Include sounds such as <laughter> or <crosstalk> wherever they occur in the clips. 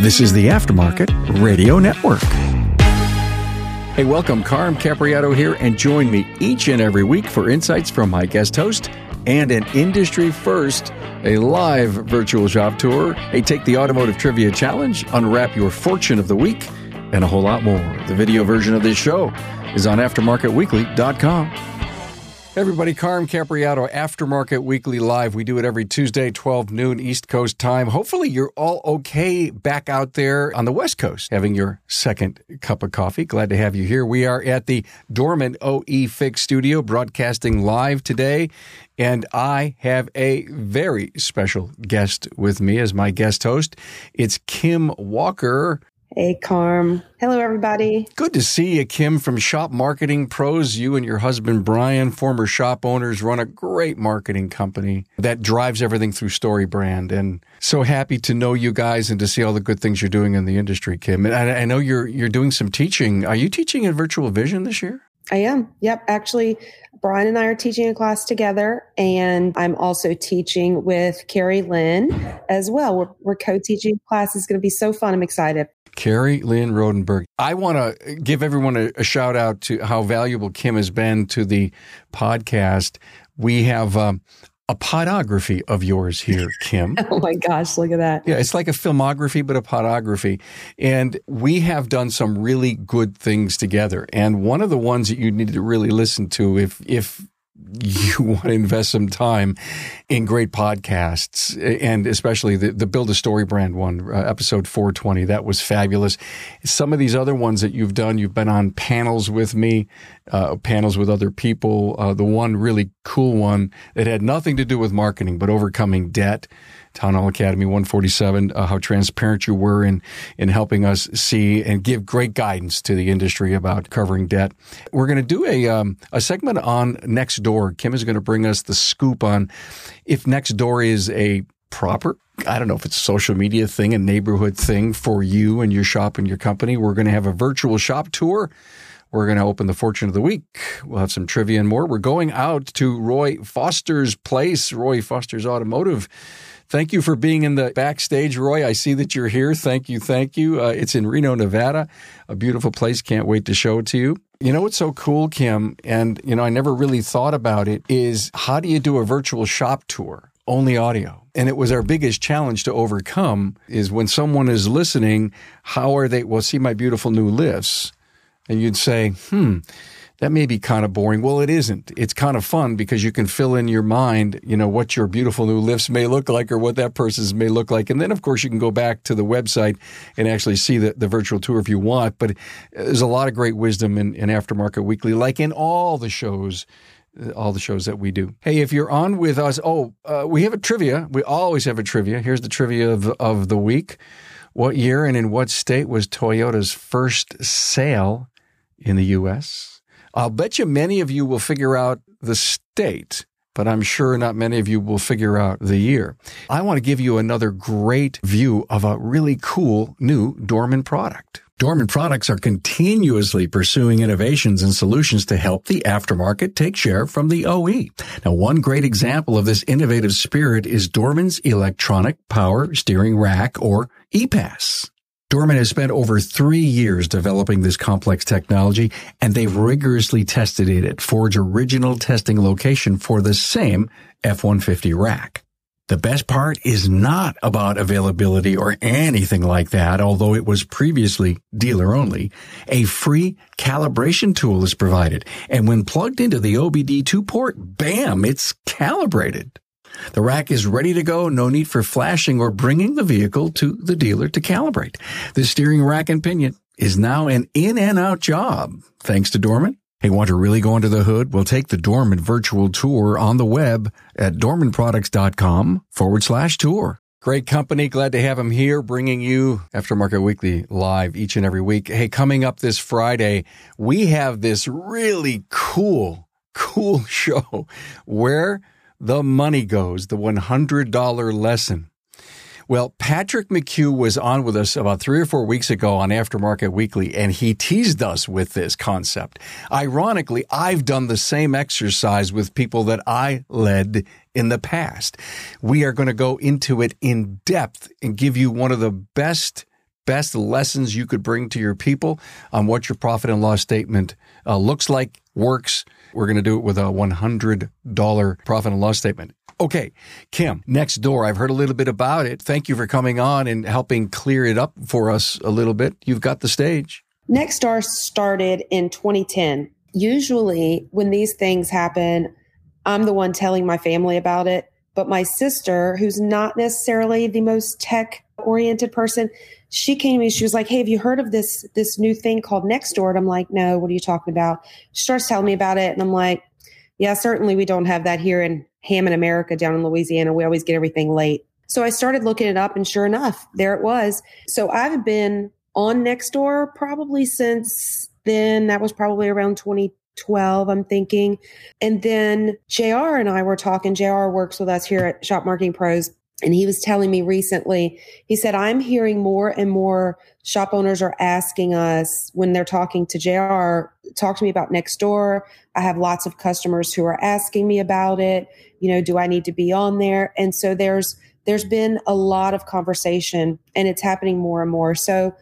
This is the Aftermarket Radio Network. Hey, welcome. Carm Capriotto here, and join me each and every week for insights from my guest host and an industry first, a live virtual job tour. Hey, take the Automotive Trivia Challenge, unwrap your fortune of the week, and a whole lot more. The video version of this show is on AftermarketWeekly.com. Everybody, Carm Capriotto, Aftermarket Weekly Live. We do it every Tuesday, 12 noon East Coast time. Hopefully, you're all okay back out there on the West Coast having your second cup of coffee. Glad to have you here. We are at the Dorman OE Fix studio broadcasting live today. And I have a very special guest with me as my guest host. It's Kim Walker. Hey, Carm. Hello, everybody. Good to see you, Kim, from Shop Marketing Pros. You and your husband, Brian, former shop owners, run a great marketing company that drives everything through Story Brand. And so happy to know you guys and to see all the good things you're doing in the industry, Kim. And I, I know you're, you're doing some teaching. Are you teaching in virtual vision this year? I am. Yep. Actually, Brian and I are teaching a class together, and I'm also teaching with Carrie Lynn as well. We're, we're co teaching class. is going to be so fun. I'm excited. Carrie Lynn Rodenberg. I want to give everyone a, a, shout out to how valuable Kim has been to the podcast. We have um, a podography of yours here, Kim. <laughs> oh my gosh, look at that. Yeah, it's like a filmography, but a podography. And we have done some really good things together. And one of the ones that you need to really listen to if if you <laughs> want to invest some time in great podcasts and especially the, the build a story brand one uh, episode 420 that was fabulous. Some of these other ones that you've done you've been on panels with me uh, panels with other people uh, the one really cool one that had nothing to do with marketing but overcoming debt Town Hall Academy 147, uh, how transparent you were in, in helping us see and give great guidance to the industry about covering debt. We're going to do a, um, a segment on Nextdoor. Kim is going to bring us the scoop on if Nextdoor is a proper I don't know if it's a social media thing, a neighborhood thing for you and your shop and your company. We're going to have a virtual shop tour. We're going to open the fortune of the week. We'll have some trivia and more. We're going out to Roy Foster's place, Roy Foster's Automotive Thank you for being in the backstage, Roy. I see that you're here. Thank you. Thank you. Uh, it's in Reno, Nevada, a beautiful place. Can't wait to show it to you. You know what's so cool, Kim? And, you know, I never really thought about it is how do you do a virtual shop tour? Only audio. And it was our biggest challenge to overcome is when someone is listening, how are they? Well, see my beautiful new lifts. And you'd say, hmm, that may be kind of boring. Well, it isn't. It's kind of fun because you can fill in your mind, you know, what your beautiful new lifts may look like or what that person's may look like. And then, of course, you can go back to the website and actually see the, the virtual tour if you want. But there's a lot of great wisdom in, in Aftermarket Weekly, like in all the shows all the shows that we do. Hey, if you're on with us, oh, uh, we have a trivia. We always have a trivia. Here's the trivia of, of the week. What year and in what state was Toyota's first sale in the U.S.? I'll bet you many of you will figure out the state, but I'm sure not many of you will figure out the year. I want to give you another great view of a really cool new Dorman product. Dorman products are continuously pursuing innovations and solutions to help the aftermarket take share from the OE. Now, one great example of this innovative spirit is Dorman's electronic power steering rack or EPAS. Dorman has spent over three years developing this complex technology, and they've rigorously tested it at Ford's original testing location for the same F-150 rack. The best part is not about availability or anything like that, although it was previously dealer only. A free calibration tool is provided, and when plugged into the OBD2 port, bam, it's calibrated. The rack is ready to go. No need for flashing or bringing the vehicle to the dealer to calibrate. The steering rack and pinion is now an in and out job thanks to Dorman. Hey, want to really go under the hood? We'll take the Dorman virtual tour on the web at dormanproducts.com forward slash tour. Great company. Glad to have him here, bringing you Aftermarket Weekly live each and every week. Hey, coming up this Friday, we have this really cool, cool <laughs> show where the money goes, the $100 lesson. Well, Patrick McHugh was on with us about three or four weeks ago on Aftermarket Weekly, and he teased us with this concept. Ironically, I've done the same exercise with people that I led in the past. We are going to go into it in depth and give you one of the best best lessons you could bring to your people on what your profit and loss statement uh, looks like, works. We're going to do it with a $100 profit and loss statement. Okay, Kim, next door. I've heard a little bit about it. Thank you for coming on and helping clear it up for us a little bit. You've got the stage. Nextdoor started in 2010. Usually, when these things happen, I'm the one telling my family about it. But my sister, who's not necessarily the most tech oriented person, she came to me. She was like, "Hey, have you heard of this this new thing called Nextdoor?" And I'm like, "No, what are you talking about?" She starts telling me about it, and I'm like, "Yeah, certainly we don't have that here in Hammond, America, down in Louisiana. We always get everything late." So I started looking it up, and sure enough, there it was. So I've been on Nextdoor probably since then. That was probably around 2012, I'm thinking. And then JR and I were talking. JR works with us here at Shop Marketing Pros. And he was telling me recently, he said, I'm hearing more and more shop owners are asking us when they're talking to JR, talk to me about next door. I have lots of customers who are asking me about it. You know, do I need to be on there? And so there's, there's been a lot of conversation and it's happening more and more. So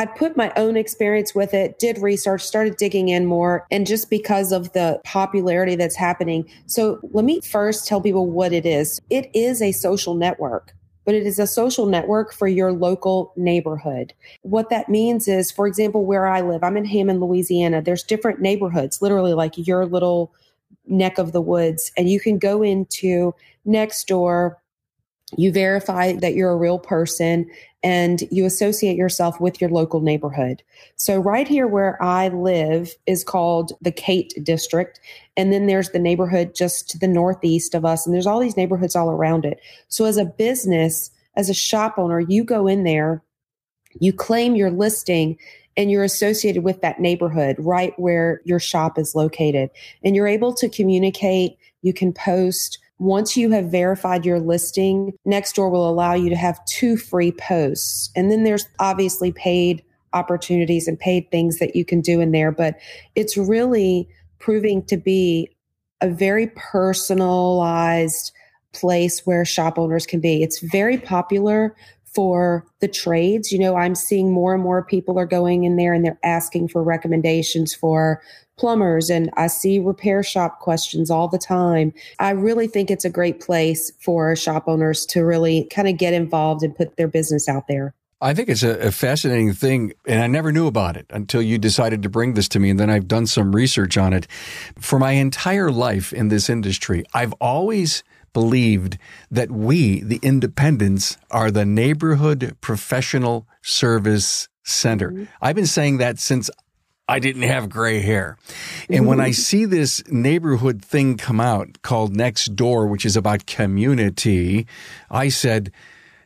I put my own experience with it, did research, started digging in more, and just because of the popularity that's happening. So let me first tell people what it is. It is a social network but it is a social network for your local neighborhood. What that means is, for example, where I live, I'm in Hammond, Louisiana. There's different neighborhoods, literally like your little neck of the woods. And you can go into Nextdoor you verify that you're a real person and you associate yourself with your local neighborhood. So, right here where I live is called the Kate District. And then there's the neighborhood just to the northeast of us. And there's all these neighborhoods all around it. So, as a business, as a shop owner, you go in there, you claim your listing, and you're associated with that neighborhood right where your shop is located. And you're able to communicate, you can post once you have verified your listing, Nextdoor will allow you to have two free posts. And then there's obviously paid opportunities and paid things that you can do in there, but it's really proving to be a very personalized place where shop owners can be. It's very popular for the trades. You know, I'm seeing more and more people are going in there and they're asking for recommendations for plumbers and I see repair shop questions all the time. I really think it's a great place for shop owners to really kind of get involved and put their business out there. I think it's a, a, fascinating thing, and I never knew about it until you decided to bring this to me. And then I've done some research on it. For my entire life in this industry, I've always believed that we, the independents, are the neighborhood professional service center. Mm-hmm. I've been saying that since I didn't have gray hair. And when I <laughs> see this neighborhood thing come out called Next Door, which is about community, I said,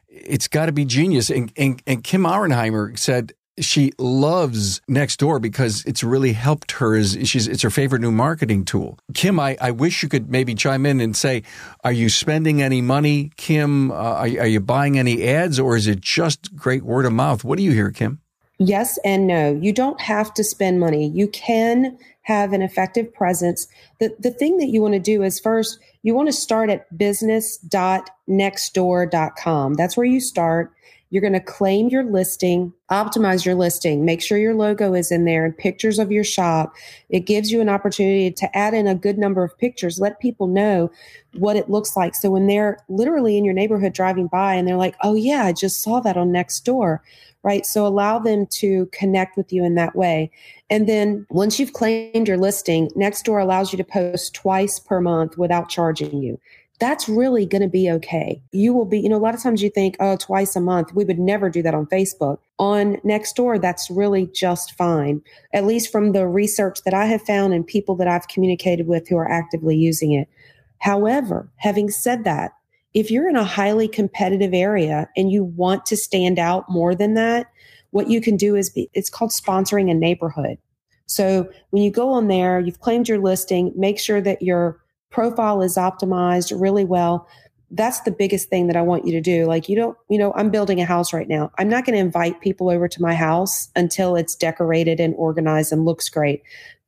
it's got to be genius. And, and, and Kim Auernheimer said, she loves Nextdoor because it's really helped her as she's it's her favorite new marketing tool. Kim, I, I wish you could maybe chime in and say, are you spending any money, Kim? Uh, are, are you buying any ads or is it just great word of mouth? What do you hear, Kim? Yes and no. You don't have to spend money. You can have an effective presence. The the thing that you want to do is first you want to start at business.nextdoor.com. That's where you start. You're going to claim your listing, optimize your listing, make sure your logo is in there and pictures of your shop. It gives you an opportunity to add in a good number of pictures, let people know what it looks like. So when they're literally in your neighborhood driving by and they're like, oh, yeah, I just saw that on Nextdoor, right? So allow them to connect with you in that way. And then once you've claimed your listing, Nextdoor allows you to post twice per month without charging you that's really going to be okay. You will be, you know, a lot of times you think, oh, twice a month. We would never do that on Facebook. On Nextdoor, that's really just fine, at least from the research that I have found and people that I've communicated with who are actively using it. However, having said that, if you're in a highly competitive area and you want to stand out more than that, what you can do is be, it's called sponsoring a neighborhood. So when you go on there, you've claimed your listing, make sure that you're profile is optimized really well that's the biggest thing that I want you to do. Like, you don't, you know, I'm building a house right now. I'm not going to invite people over to my house until it's decorated and organized and looks great.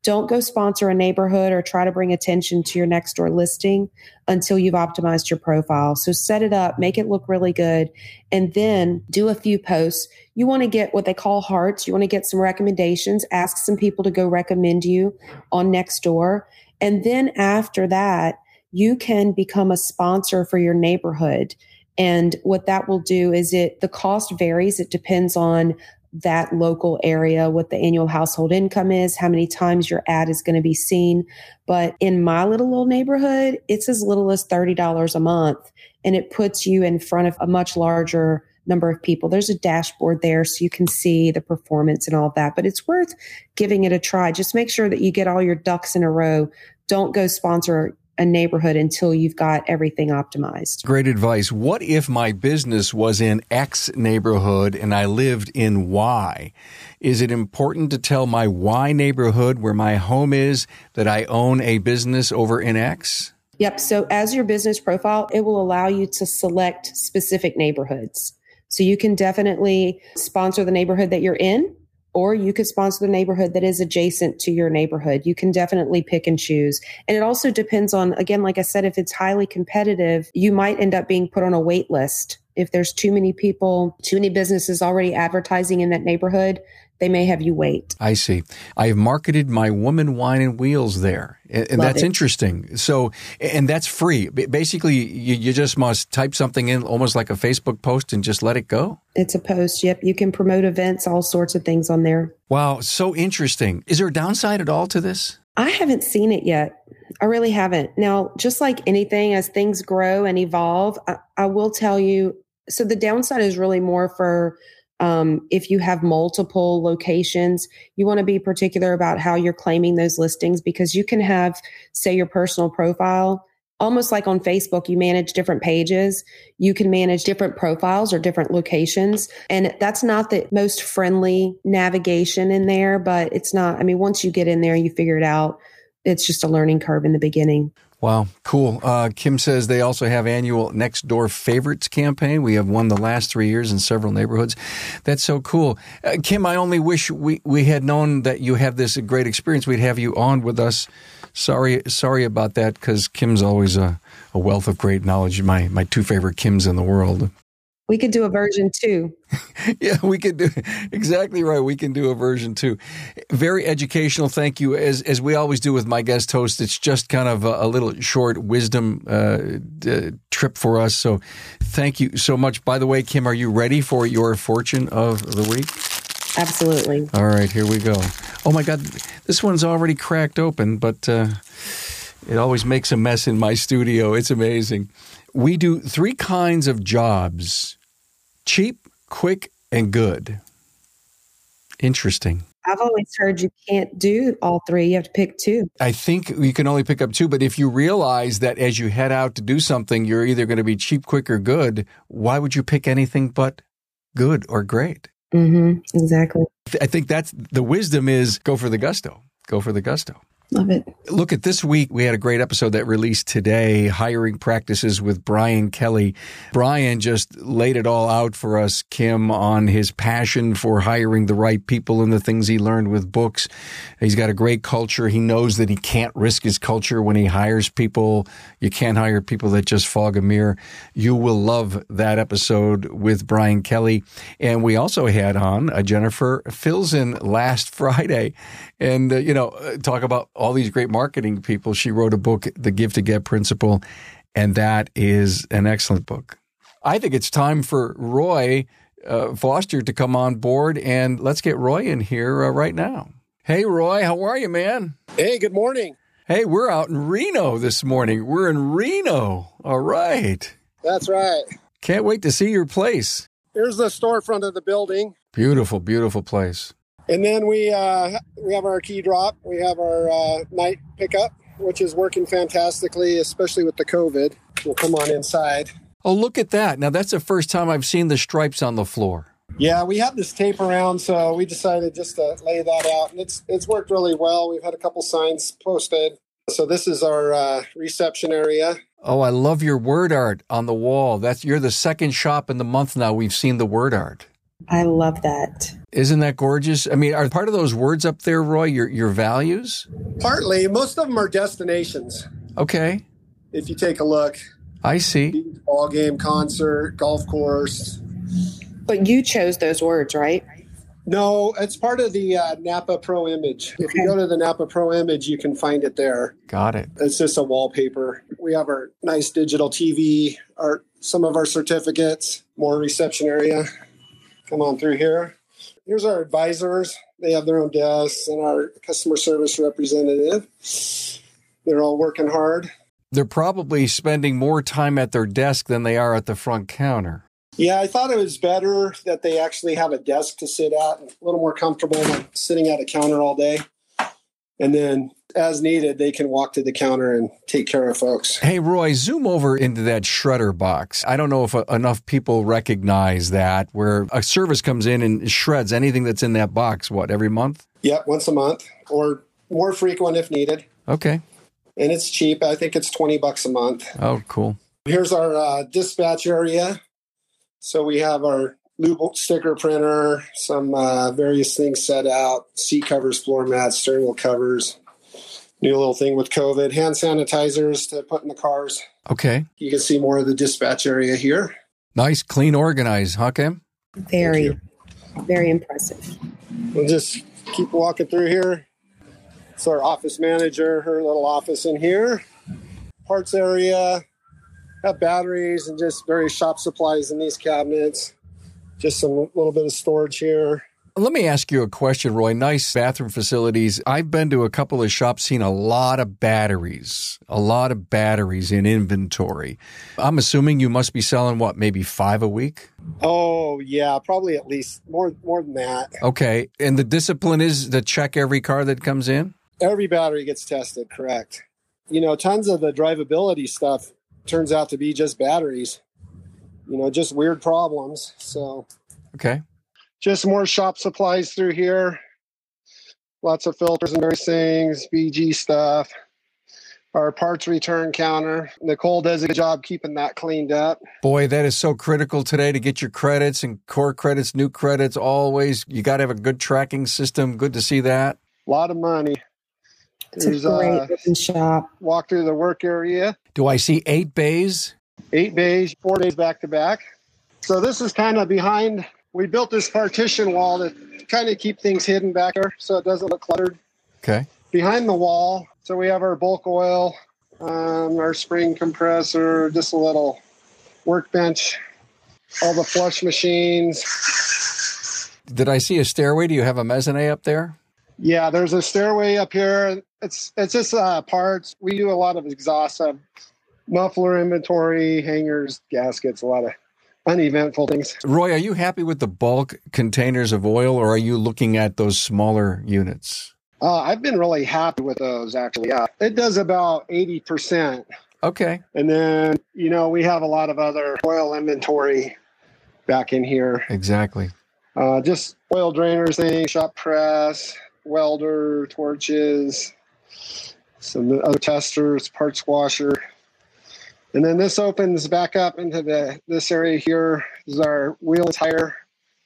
don't go sponsor a neighborhood or try to bring attention to your next door listing until you've optimized your profile. So set it up, make it look really good, and then do a few posts. You want to get what they call hearts. You want to get some recommendations, ask some people to go recommend you on Nextdoor. And then after that, you can become a sponsor for your neighborhood. And what that will do is it, the cost varies. It depends on that local area, what the annual household income is, how many times your ad is going to be seen. But in my little little neighborhood, it's as little as $30 a month and it puts you in front of a much larger number of people. There's a dashboard there so you can see the performance and all that, but it's worth giving it a try. Just make sure that you get all your ducks in a row. Don't go sponsor a neighborhood until you've got everything optimized. Great advice. What if my business was in X neighborhood and I lived in Y? Is it important to tell my Y neighborhood where my home is that I own a business over in X? Yep. So as your business profile, it will allow you to select specific neighborhoods. So you can definitely sponsor the neighborhood that you're in or you could sponsor the neighborhood that is adjacent to your neighborhood. You can definitely pick and choose. And it also depends on, again, like I said, if it's highly competitive, you might end up being put on a wait list. If there's too many people, too many businesses already advertising in that neighborhood, they may have you wait. I see. I've marketed my woman wine and wheels there. And that's it. interesting. So, and that's free. Basically, you, you just must type something in almost like a Facebook post and just let it go. It's a post. Yep. You can promote events, all sorts of things on there. Wow. So interesting. Is there a downside at all to this? I haven't seen it yet. I really haven't. Now, just like anything, as things grow and evolve, I, I will tell you. So the downside is really more for um, if you have multiple locations, you want to be particular about how you're claiming those listings because you can have, say, your personal profile. Almost like on Facebook, you manage different pages. You can manage different profiles or different locations. And that's not the most friendly navigation in there, but it's not, I mean, once you get in there, you figure it out. It's just a learning curve in the beginning. Wow, cool. Uh, Kim says they also have annual Next Door Favorites campaign. We have won the last three years in several neighborhoods. That's so cool. Uh, Kim, I only wish we, we had known that you have this great experience. We'd have you on with us. Sorry, sorry about that because Kim's always a, a wealth of great knowledge. My my two favorite Kims in the world. We could do a version two. <laughs> yeah, we could do exactly right. We can do a version two. Very educational. Thank you. As as we always do with my guest host, it's just kind of a, a little short wisdom uh, d- trip for us. So, thank you so much. By the way, Kim, are you ready for your fortune of the week? Absolutely. All right, here we go. Oh my God, this one's already cracked open, but uh, it always makes a mess in my studio. It's amazing. We do three kinds of jobs cheap, quick, and good. Interesting. I've always heard you can't do all three. You have to pick two. I think you can only pick up two, but if you realize that as you head out to do something, you're either going to be cheap, quick, or good, why would you pick anything but good or great? Mm-hmm, exactly. I think that's the wisdom is go for the gusto. Go for the gusto. Love it. Look at this week. We had a great episode that released today, hiring practices with Brian Kelly. Brian just laid it all out for us, Kim, on his passion for hiring the right people and the things he learned with books. He's got a great culture. He knows that he can't risk his culture when he hires people. You can't hire people that just fog a mirror. You will love that episode with Brian Kelly. And we also had on a Jennifer Filzen last <laughs> Friday and, uh, you know, uh, talk about all these great marketing people. She wrote a book, The Give to Get Principle, and that is an excellent book. I think it's time for Roy uh, Foster to come on board, and let's get Roy in here uh, right now. Hey, Roy, how are you, man? Hey, good morning. Hey, we're out in Reno this morning. We're in Reno. All right. That's right. Can't wait to see your place. Here's the storefront of the building. Beautiful, beautiful place. And then we uh, we have our key drop. We have our uh, night pickup, which is working fantastically, especially with the COVID. We'll come on inside. Oh, look at that! Now that's the first time I've seen the stripes on the floor. Yeah, we have this tape around, so we decided just to lay that out, and it's it's worked really well. We've had a couple signs posted. So this is our uh, reception area. Oh, I love your word art on the wall. That's you're the second shop in the month now we've seen the word art. I love that. Isn't that gorgeous? I mean, are part of those words up there, Roy, your your values? Partly, most of them are destinations. Okay. If you take a look, I see. Ball game, concert, golf course. But you chose those words, right? No, it's part of the uh, Napa Pro Image. If you go to the Napa Pro Image, you can find it there. Got it. It's just a wallpaper. We have our nice digital TV, our some of our certificates, more reception area. Come on through here. Here's our advisors. They have their own desks and our customer service representative. They're all working hard. They're probably spending more time at their desk than they are at the front counter. Yeah, I thought it was better that they actually have a desk to sit at, a little more comfortable than sitting at a counter all day. And then, as needed, they can walk to the counter and take care of folks. Hey, Roy, zoom over into that shredder box. I don't know if uh, enough people recognize that, where a service comes in and shreds anything that's in that box, what, every month? Yeah, once a month or more frequent if needed. Okay. And it's cheap. I think it's 20 bucks a month. Oh, cool. Here's our uh, dispatch area. So we have our lube sticker printer, some uh, various things set out, seat covers, floor mats, steering wheel covers. New little thing with COVID, hand sanitizers to put in the cars. Okay. You can see more of the dispatch area here. Nice, clean, organized, huh, Kim? Very, very impressive. We'll just keep walking through here. It's our office manager, her little office in here. Parts area, have batteries and just various shop supplies in these cabinets. Just some little bit of storage here. Let me ask you a question, Roy. Nice bathroom facilities. I've been to a couple of shops, seen a lot of batteries, a lot of batteries in inventory. I'm assuming you must be selling what, maybe five a week? Oh yeah, probably at least more more than that. Okay, and the discipline is to check every car that comes in. Every battery gets tested, correct? You know, tons of the drivability stuff turns out to be just batteries. You know, just weird problems. So okay, just more shop supplies through here. Lots of filters and various things, BG stuff. Our parts return counter. Nicole does a good job keeping that cleaned up. Boy, that is so critical today to get your credits and core credits, new credits. Always, you got to have a good tracking system. Good to see that. A lot of money. It's There's a great uh, shop. Walk through the work area. Do I see eight bays? Eight bays, four days back to back. So this is kind of behind. We built this partition wall to kind of keep things hidden back there so it doesn't look cluttered. Okay. Behind the wall, so we have our bulk oil, um, our spring compressor, just a little workbench, all the flush machines. Did I see a stairway? Do you have a mezzanine up there? Yeah, there's a stairway up here. It's it's just uh, parts. We do a lot of exhaust, uh, muffler inventory, hangers, gaskets, a lot of uneventful things. Roy, are you happy with the bulk containers of oil, or are you looking at those smaller units? Uh, I've been really happy with those actually. Yeah, it does about eighty percent. Okay. And then you know we have a lot of other oil inventory back in here. Exactly. Uh, just oil drainers, things, shop press, welder, torches, some other testers, parts washer. And then this opens back up into the this area here is our wheel tire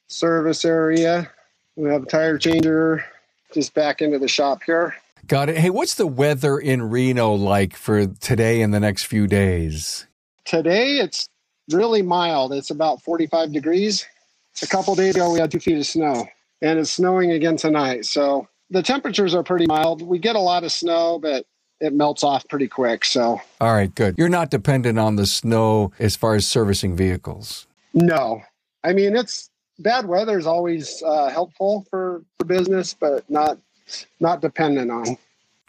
service area. We have a tire changer just back into the shop here. Got it. Hey, what's the weather in Reno like for today and the next few days? Today it's really mild. It's about 45 degrees. A couple days ago we had two feet of snow and it's snowing again tonight. So the temperatures are pretty mild. We get a lot of snow, but it melts off pretty quick. So, all right, good. You're not dependent on the snow as far as servicing vehicles. No, I mean it's bad weather is always uh, helpful for, for business, but not not dependent on.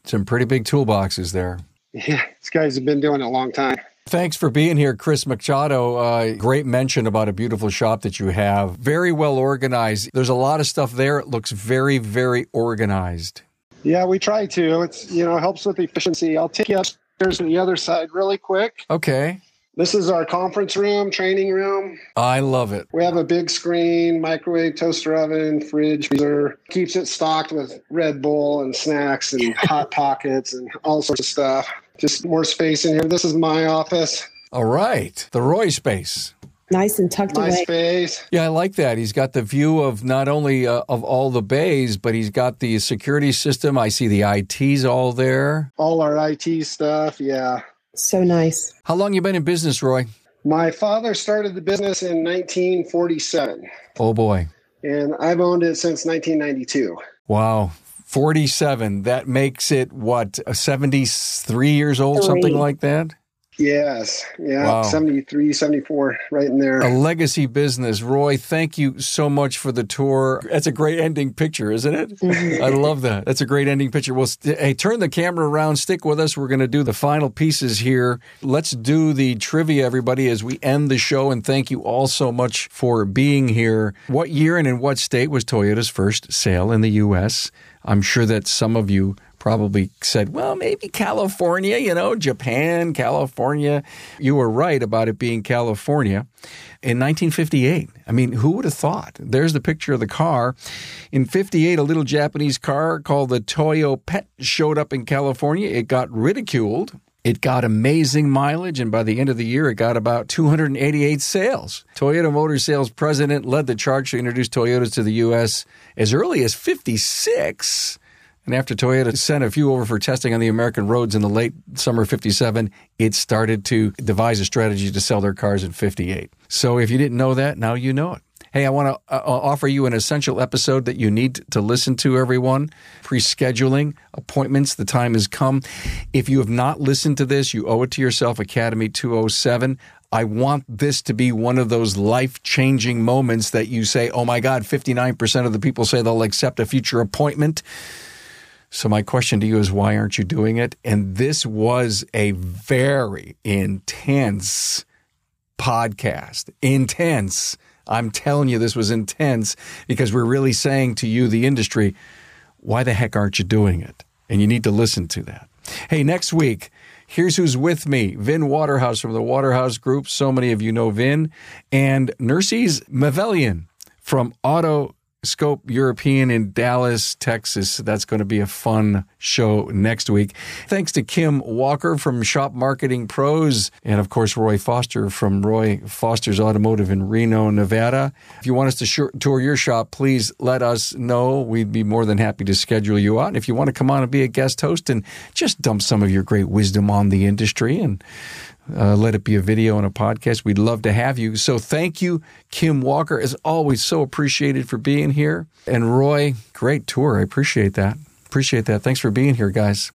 Some pretty big toolboxes there. Yeah, these guys have been doing it a long time. Thanks for being here, Chris Machado. Uh, great mention about a beautiful shop that you have. Very well organized. There's a lot of stuff there. It looks very, very organized. Yeah, we try to. It's you know helps with efficiency. I'll take you upstairs to the other side really quick. Okay. This is our conference room, training room. I love it. We have a big screen, microwave, toaster oven, fridge, freezer. Keeps it stocked with Red Bull and snacks and <laughs> hot pockets and all sorts of stuff. Just more space in here. This is my office. All right. The Roy space. Nice and tucked Nice away. space. Yeah, I like that. He's got the view of not only uh, of all the bays, but he's got the security system. I see the ITs all there. All our IT stuff. Yeah. So nice. How long you been in business, Roy? My father started the business in 1947, Oh boy. and I've owned it since 1992. Wow. 47. That makes it what, 73 years old, something like that? Yes. Yeah. Wow. 73, 74, right in there. A legacy business. Roy, thank you so much for the tour. That's a great ending picture, isn't it? Mm-hmm. I love that. That's a great ending picture. Well, st- hey, turn the camera around. Stick with us. We're going to do the final pieces here. Let's do the trivia, everybody, as we end the show. And thank you all so much for being here. What year and in what state was Toyota's first sale in the U.S.? I'm sure that some of you probably said, well, maybe California, you know, Japan, California. You were right about it being California in 1958. I mean, who would have thought? There's the picture of the car. In 58, a little Japanese car called the Toyopet showed up in California. It got ridiculed. It got amazing mileage, and by the end of the year, it got about 288 sales. Toyota Motor Sales president led the charge to introduce Toyotas to the U.S. as early as 56. And after Toyota sent a few over for testing on the American roads in the late summer of 57, it started to devise a strategy to sell their cars in 58. So if you didn't know that, now you know it. Hey, I want to uh, offer you an essential episode that you need to listen to, everyone. Pre scheduling appointments, the time has come. If you have not listened to this, you owe it to yourself, Academy 207. I want this to be one of those life changing moments that you say, oh my God, 59% of the people say they'll accept a future appointment. So my question to you is why aren't you doing it? And this was a very intense podcast. Intense. I'm telling you this was intense because we're really saying to you the industry, why the heck aren't you doing it? And you need to listen to that. Hey, next week, here's who's with me. Vin Waterhouse from the Waterhouse Group. So many of you know Vin. And Nurses Mavelian from Auto Scope European in Dallas, Texas. That's going to be a fun show next week. Thanks to Kim Walker from Shop Marketing Pros, and of course, Roy Foster from Roy Foster's Automotive in Reno, Nevada. If you want us to sh- tour your shop, please let us know. We'd be more than happy to schedule you out. And if you want to come on and be a guest host and just dump some of your great wisdom on the industry and uh, let it be a video and a podcast. We'd love to have you. So thank you, Kim Walker, as always, so appreciated for being here. And Roy, great tour. I appreciate that. Appreciate that. Thanks for being here, guys.